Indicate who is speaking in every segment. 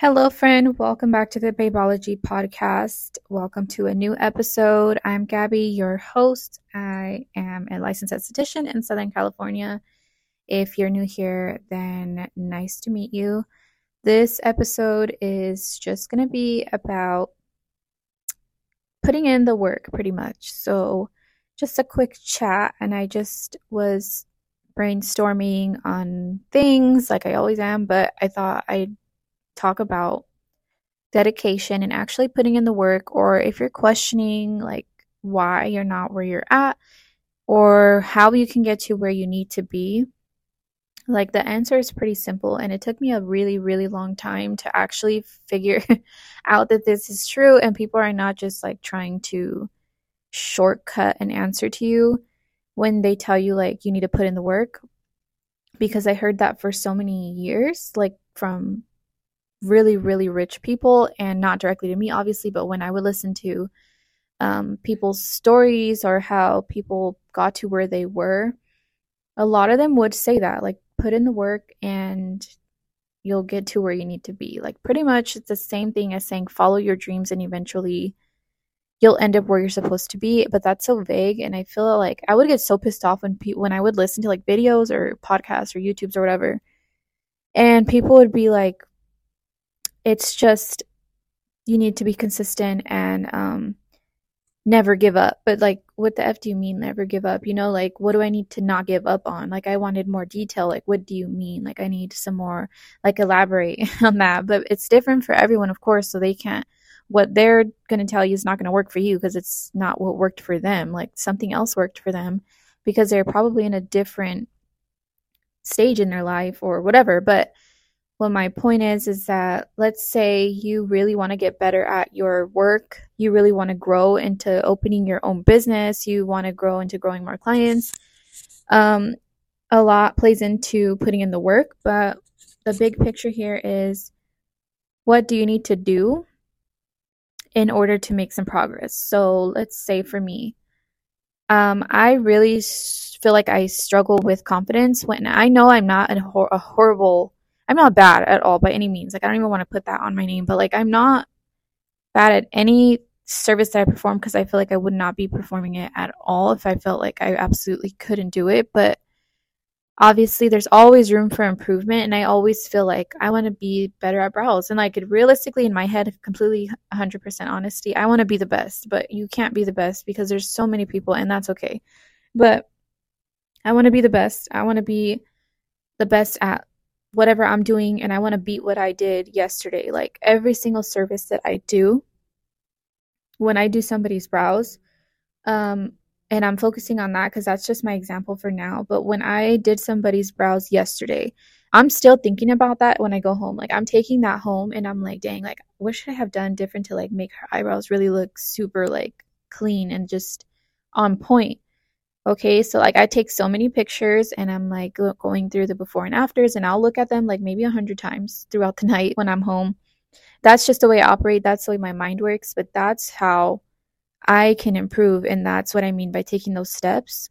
Speaker 1: Hello, friend. Welcome back to the Babology podcast. Welcome to a new episode. I'm Gabby, your host. I am a licensed esthetician in Southern California. If you're new here, then nice to meet you. This episode is just going to be about putting in the work pretty much. So, just a quick chat, and I just was brainstorming on things like I always am, but I thought I'd talk about dedication and actually putting in the work, or if you're questioning like why you're not where you're at, or how you can get to where you need to be, like the answer is pretty simple. And it took me a really, really long time to actually figure out that this is true, and people are not just like trying to shortcut an answer to you when they tell you like you need to put in the work because I heard that for so many years, like from really, really rich people, and not directly to me, obviously, but when I would listen to um, people's stories or how people got to where they were, a lot of them would say that, like, put in the work and you'll get to where you need to be. Like, pretty much it's the same thing as saying follow your dreams and eventually you'll end up where you're supposed to be but that's so vague and i feel like i would get so pissed off when pe- when i would listen to like videos or podcasts or youtubes or whatever and people would be like it's just you need to be consistent and um never give up. But like what the F do you mean never give up? You know, like what do I need to not give up on? Like I wanted more detail. Like what do you mean? Like I need some more like elaborate on that. But it's different for everyone, of course, so they can't what they're going to tell you is not going to work for you because it's not what worked for them. Like something else worked for them because they're probably in a different stage in their life or whatever. But what my point is is that let's say you really want to get better at your work, you really want to grow into opening your own business, you want to grow into growing more clients. Um, a lot plays into putting in the work, but the big picture here is what do you need to do in order to make some progress? So let's say for me, um, I really feel like I struggle with confidence when I know I'm not a, hor- a horrible I'm not bad at all by any means. Like I don't even want to put that on my name, but like I'm not bad at any service that I perform because I feel like I would not be performing it at all if I felt like I absolutely couldn't do it. But obviously, there's always room for improvement, and I always feel like I want to be better at brows. And like realistically, in my head, completely 100% honesty, I want to be the best, but you can't be the best because there's so many people, and that's okay. But I want to be the best. I want to be the best at whatever I'm doing and I want to beat what I did yesterday. Like every single service that I do, when I do somebody's brows, um, and I'm focusing on that because that's just my example for now. But when I did somebody's brows yesterday, I'm still thinking about that when I go home. Like I'm taking that home and I'm like, dang, like what should I have done different to like make her eyebrows really look super like clean and just on point. Okay, so like I take so many pictures and I'm like going through the before and afters and I'll look at them like maybe a hundred times throughout the night when I'm home. That's just the way I operate. That's the way my mind works. But that's how I can improve. And that's what I mean by taking those steps,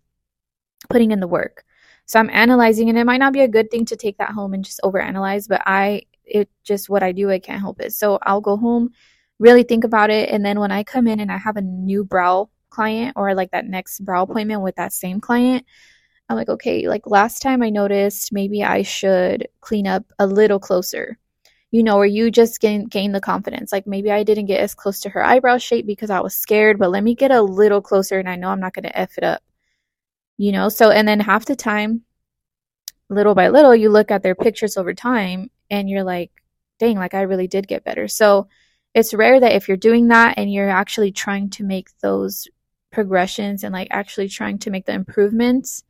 Speaker 1: putting in the work. So I'm analyzing and it might not be a good thing to take that home and just overanalyze, but I, it just what I do, I can't help it. So I'll go home, really think about it. And then when I come in and I have a new brow client or like that next brow appointment with that same client, I'm like, okay, like last time I noticed maybe I should clean up a little closer. You know, or you just gain gain the confidence. Like maybe I didn't get as close to her eyebrow shape because I was scared, but let me get a little closer and I know I'm not gonna F it up. You know, so and then half the time, little by little, you look at their pictures over time and you're like, dang, like I really did get better. So it's rare that if you're doing that and you're actually trying to make those progressions and like actually trying to make the improvements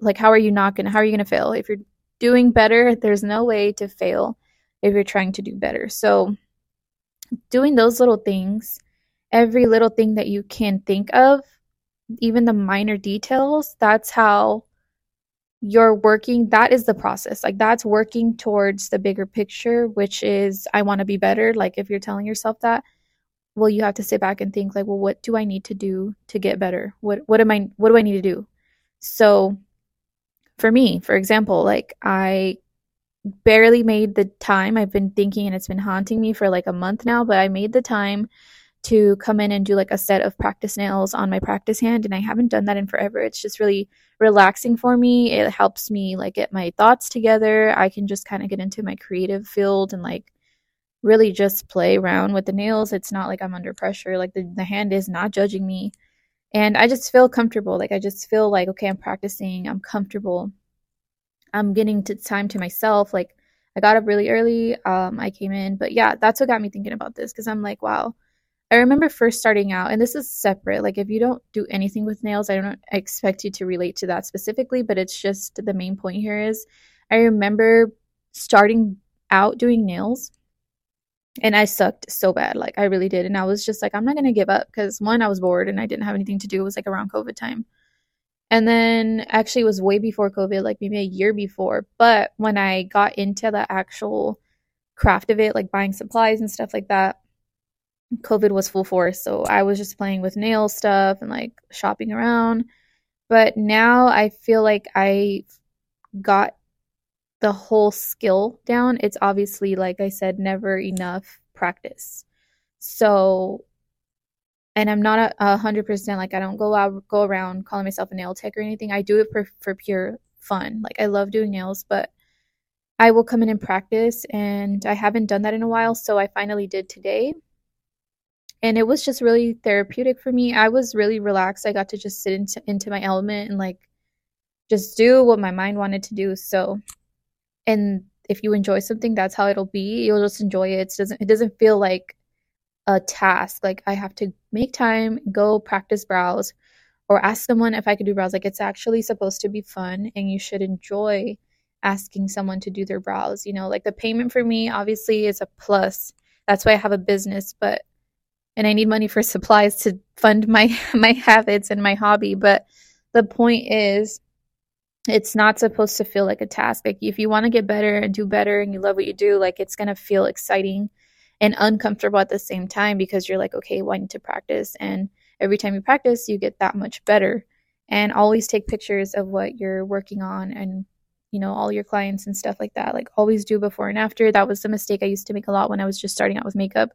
Speaker 1: like how are you not gonna how are you gonna fail? If you're doing better there's no way to fail if you're trying to do better. So doing those little things every little thing that you can think of even the minor details that's how you're working that is the process. Like that's working towards the bigger picture which is i want to be better. Like if you're telling yourself that well you have to sit back and think like well what do i need to do to get better what what am i what do i need to do so for me for example like i barely made the time. I've been thinking and it's been haunting me for like a month now, but I made the time to come in and do like a set of practice nails on my practice hand and I haven't done that in forever. It's just really relaxing for me. It helps me like get my thoughts together. I can just kind of get into my creative field and like really just play around with the nails. It's not like I'm under pressure. Like the, the hand is not judging me. And I just feel comfortable. Like I just feel like okay, I'm practicing. I'm comfortable. I'm getting to time to myself. Like I got up really early. Um, I came in, but yeah, that's what got me thinking about this because I'm like, wow. I remember first starting out, and this is separate. Like if you don't do anything with nails, I don't expect you to relate to that specifically, but it's just the main point here is I remember starting out doing nails and I sucked so bad. Like I really did. And I was just like, I'm not gonna give up because one, I was bored and I didn't have anything to do. It was like around COVID time. And then actually it was way before COVID, like maybe a year before. But when I got into the actual craft of it, like buying supplies and stuff like that, COVID was full force. So I was just playing with nail stuff and like shopping around. But now I feel like I got the whole skill down. It's obviously, like I said, never enough practice. So and I'm not a hundred percent like I don't go out go around calling myself a nail tech or anything. I do it for for pure fun. Like I love doing nails, but I will come in and practice, and I haven't done that in a while, so I finally did today. And it was just really therapeutic for me. I was really relaxed. I got to just sit into, into my element and like just do what my mind wanted to do. So, and if you enjoy something, that's how it'll be. You'll just enjoy it. It doesn't it doesn't feel like a task. Like I have to make time, go practice brows, or ask someone if I could do brows. Like it's actually supposed to be fun and you should enjoy asking someone to do their brows. You know, like the payment for me obviously is a plus. That's why I have a business, but and I need money for supplies to fund my my habits and my hobby. But the point is it's not supposed to feel like a task. Like if you want to get better and do better and you love what you do, like it's gonna feel exciting and uncomfortable at the same time because you're like, okay, well, I need to practice. And every time you practice, you get that much better. And always take pictures of what you're working on and, you know, all your clients and stuff like that. Like, always do before and after. That was the mistake I used to make a lot when I was just starting out with makeup.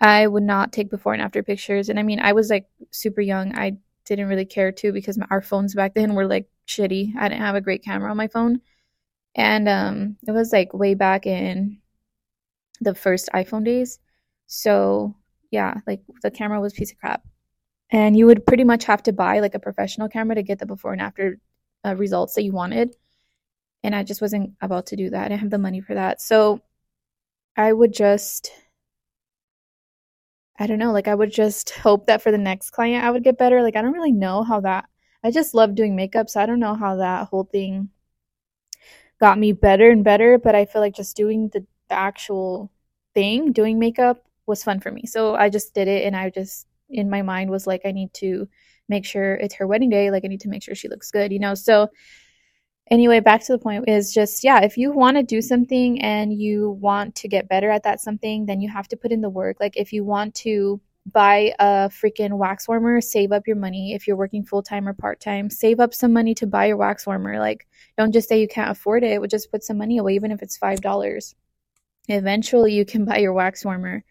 Speaker 1: I would not take before and after pictures. And I mean, I was like super young. I didn't really care to because my, our phones back then were like shitty. I didn't have a great camera on my phone. And um, it was like way back in the first iPhone days. So yeah, like the camera was piece of crap. And you would pretty much have to buy like a professional camera to get the before and after uh, results that you wanted. And I just wasn't about to do that. I didn't have the money for that. So I would just, I don't know, like I would just hope that for the next client I would get better. Like I don't really know how that, I just love doing makeup. So I don't know how that whole thing got me better and better. But I feel like just doing the actual thing, doing makeup, was fun for me. So I just did it and I just in my mind was like I need to make sure it's her wedding day, like I need to make sure she looks good, you know. So anyway, back to the point is just yeah, if you want to do something and you want to get better at that something, then you have to put in the work. Like if you want to buy a freaking wax warmer, save up your money. If you're working full time or part time, save up some money to buy your wax warmer. Like, don't just say you can't afford it, just put some money away, even if it's $5 eventually you can buy your wax warmer.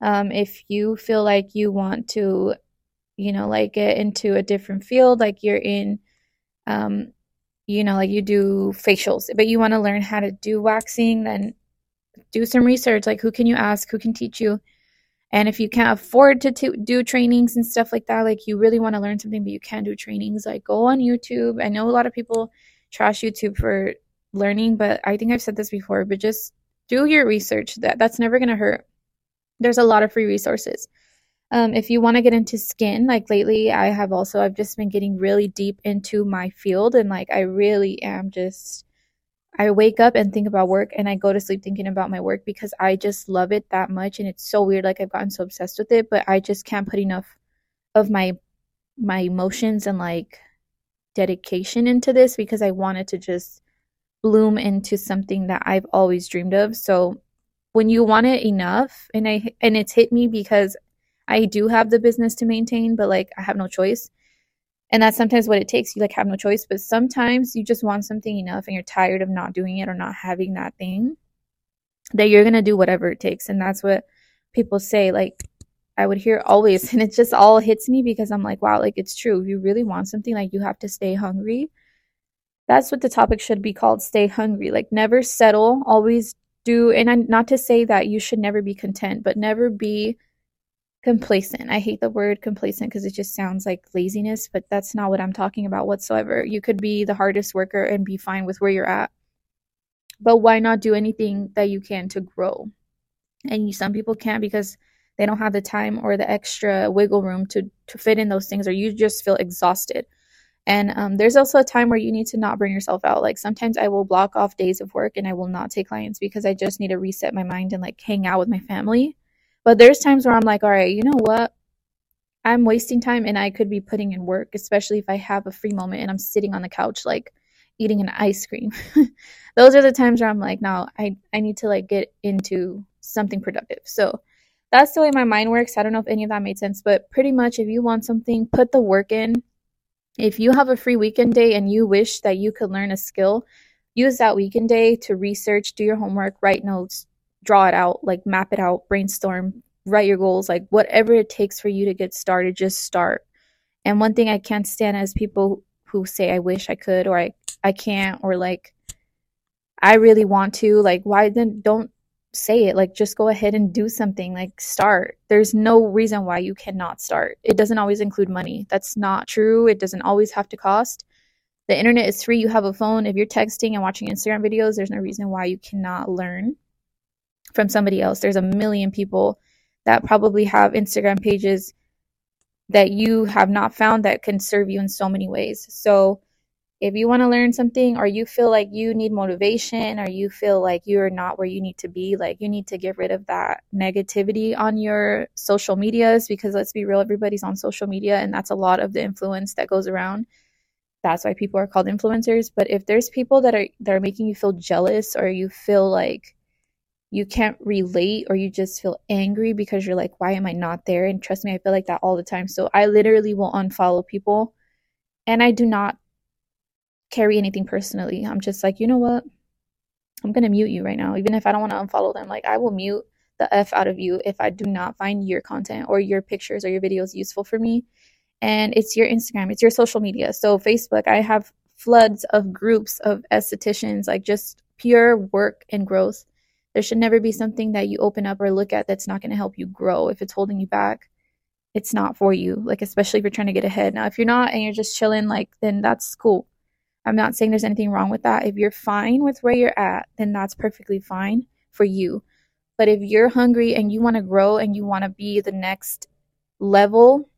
Speaker 1: Um, if you feel like you want to, you know, like get into a different field, like you're in, um, you know, like you do facials, but you want to learn how to do waxing, then do some research. Like, who can you ask? Who can teach you? And if you can't afford to do trainings and stuff like that, like you really want to learn something, but you can't do trainings, like go on YouTube. I know a lot of people trash YouTube for learning, but I think I've said this before, but just do your research. That that's never gonna hurt. There's a lot of free resources. Um, if you want to get into skin, like lately, I have also I've just been getting really deep into my field, and like I really am just. I wake up and think about work, and I go to sleep thinking about my work because I just love it that much, and it's so weird. Like I've gotten so obsessed with it, but I just can't put enough of my my emotions and like dedication into this because I wanted to just bloom into something that I've always dreamed of. So when you want it enough and I and it's hit me because I do have the business to maintain, but like I have no choice. And that's sometimes what it takes. You like have no choice, but sometimes you just want something enough and you're tired of not doing it or not having that thing that you're going to do whatever it takes. And that's what people say. Like, I would hear always, and it just all hits me because I'm like, wow, like it's true. If you really want something, like you have to stay hungry. That's what the topic should be called stay hungry. Like, never settle, always do. And I, not to say that you should never be content, but never be complacent. I hate the word complacent because it just sounds like laziness, but that's not what I'm talking about whatsoever. You could be the hardest worker and be fine with where you're at. But why not do anything that you can to grow? And you, some people can't because they don't have the time or the extra wiggle room to to fit in those things or you just feel exhausted. And um, there's also a time where you need to not bring yourself out. Like sometimes I will block off days of work and I will not take clients because I just need to reset my mind and like hang out with my family but there's times where I'm like, all right, you know what? I'm wasting time and I could be putting in work, especially if I have a free moment and I'm sitting on the couch like eating an ice cream. Those are the times where I'm like, no, I, I need to like get into something productive. So that's the way my mind works. I don't know if any of that made sense, but pretty much if you want something, put the work in. If you have a free weekend day and you wish that you could learn a skill, use that weekend day to research, do your homework, write notes, draw it out, like map it out, brainstorm, write your goals, like whatever it takes for you to get started, just start. And one thing I can't stand is people who say I wish I could or I I can't or like I really want to, like why then don't say it like just go ahead and do something like start. There's no reason why you cannot start. It doesn't always include money. That's not true. It doesn't always have to cost. The internet is free. You have a phone. If you're texting and watching instagram videos there's no reason why you cannot learn from somebody else. There's a million people that probably have Instagram pages that you have not found that can serve you in so many ways. So, if you want to learn something or you feel like you need motivation or you feel like you're not where you need to be, like you need to get rid of that negativity on your social medias because let's be real, everybody's on social media and that's a lot of the influence that goes around. That's why people are called influencers. But if there's people that are that are making you feel jealous or you feel like you can't relate or you just feel angry because you're like, why am I not there? And trust me, I feel like that all the time. So I literally will unfollow people and I do not carry anything personally. I'm just like, you know what? I'm going to mute you right now. Even if I don't want to unfollow them, like I will mute the F out of you if I do not find your content or your pictures or your videos useful for me. And it's your Instagram, it's your social media. So, Facebook, I have floods of groups of estheticians, like just pure work and growth there should never be something that you open up or look at that's not going to help you grow. If it's holding you back, it's not for you. Like, especially if you're trying to get ahead. Now, if you're not and you're just chilling, like, then that's cool. I'm not saying there's anything wrong with that. If you're fine with where you're at, then that's perfectly fine for you. But if you're hungry and you want to grow and you want to be the next level,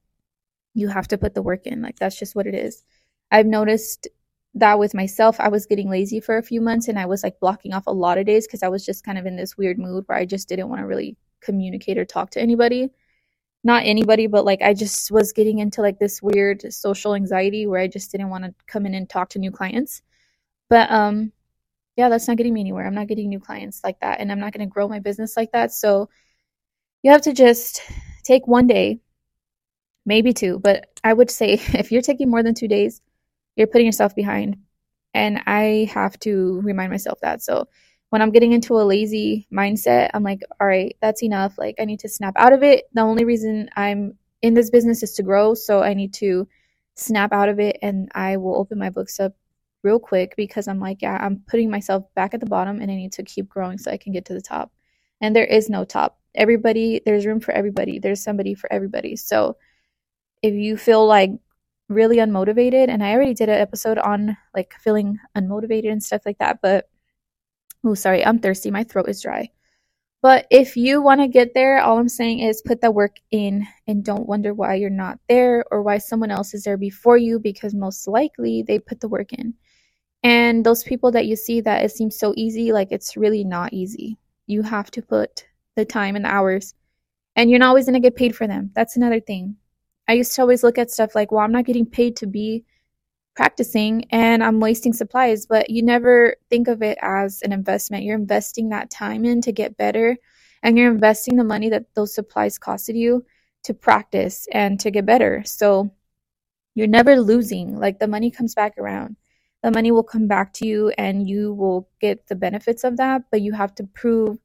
Speaker 1: you have to put the work in. Like, that's just what it is. I've noticed that with myself, I was getting lazy for a few months and I was like blocking off a lot of days because I was just kind of in this weird mood where I just didn't want to really communicate or talk to anybody. Not anybody, but like I just was getting into like this weird social anxiety where I just didn't want to come in and talk to new clients. But um yeah, that's not getting me anywhere. I'm not getting new clients like that and I'm not going to grow my business like that. So you have to just take one day, maybe two, but I would say if you're taking more than 2 days, you're putting yourself behind. And I have to remind myself that. So when I'm getting into a lazy mindset, I'm like, all right, that's enough. Like, I need to snap out of it. The only reason I'm in this business is to grow. So I need to snap out of it and I will open my books up real quick because I'm like, yeah, I'm putting myself back at the bottom and I need to keep growing so I can get to the top. And there is no top. Everybody, there's room for everybody. There's somebody for everybody. So if you feel like really unmotivated and I already did an episode on like feeling unmotivated and stuff like that, but oh sorry, I'm thirsty. My throat is dry. But if you want to get there, all I'm saying is put the work in and don't wonder why you're not there or why someone else is there before you because most likely they put the work in. And those people that you see that it seems so easy, like it's really not easy. You have to put the time and the hours, and you're not always going to get paid for them. That's another thing. I used to always look at stuff like, well, I'm not getting paid to be practicing and I'm wasting supplies, but you never think of it as an investment. You're investing that time in to get better and you're investing the money that those supplies costed you to practice and to get better. So you're never losing. Like the money comes back around. The money will come back to you and you will get the benefits of that, but you have to prove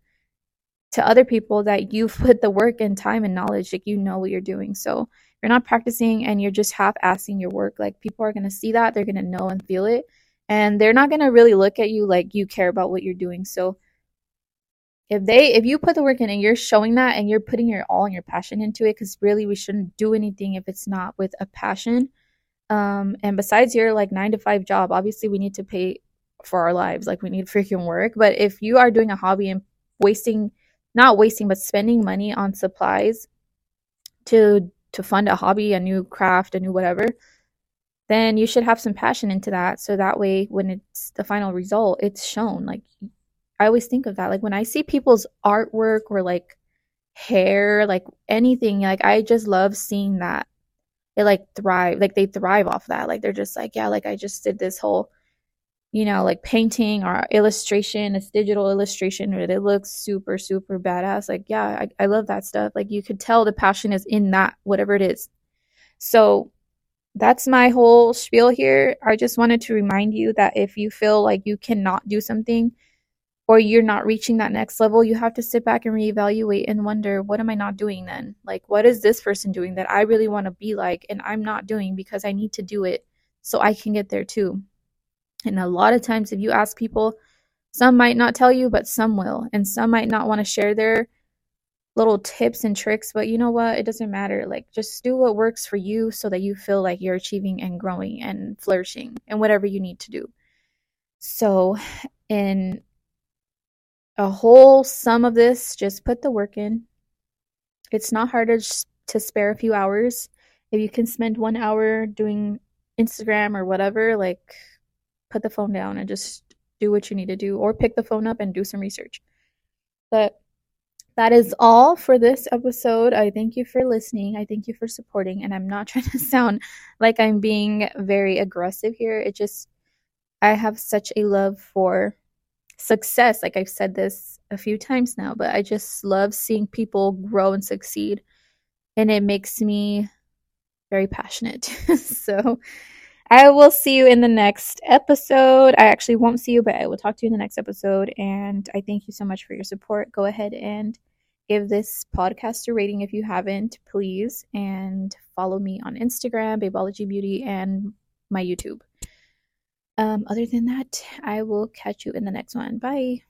Speaker 1: to other people that you've put the work and time and knowledge, like you know what you're doing. So you're not practicing and you're just half assing your work. Like people are to see that, they're to know and feel it, and they're not to really look at you like you care about what you're doing. So if they if you put the work in and you're showing that and you're putting your all and your passion into it because really we shouldn't do anything if it's not with a passion um and besides your like nine to five job obviously we need to pay for our lives like we need freaking work but if you are doing a hobby and wasting not wasting but spending money on supplies to to fund a hobby a new craft a new whatever then you should have some passion into that so that way when it's the final result it's shown like I always think of that. Like when I see people's artwork or like hair, like anything, like I just love seeing that. It like thrive, like they thrive off that. Like they're just like, yeah, like I just did this whole, you know, like painting or illustration, it's digital illustration, but it looks super, super badass. Like, yeah, I, I love that stuff. Like you could tell the passion is in that, whatever it is. So that's my whole spiel here. I just wanted to remind you that if you feel like you cannot do something, or you're not reaching that next level, you have to sit back and reevaluate and wonder, what am I not doing then? Like, what is this person doing that I really want to be like and I'm not doing because I need to do it so I can get there too? And a lot of times, if you ask people, some might not tell you, but some will. And some might not want to share their little tips and tricks, but you know what? It doesn't matter. Like, just do what works for you so that you feel like you're achieving and growing and flourishing and whatever you need to do. So, in a whole sum of this, just put the work in. It's not hard to, to spare a few hours. If you can spend one hour doing Instagram or whatever, like put the phone down and just do what you need to do, or pick the phone up and do some research. But that is all for this episode. I thank you for listening. I thank you for supporting. And I'm not trying to sound like I'm being very aggressive here. It just, I have such a love for success. Like I've said this a few times now, but I just love seeing people grow and succeed. And it makes me very passionate. so I will see you in the next episode. I actually won't see you, but I will talk to you in the next episode. And I thank you so much for your support. Go ahead and give this podcast a rating if you haven't, please. And follow me on Instagram, Babeology Beauty, and my YouTube. Um, other than that, I will catch you in the next one. Bye.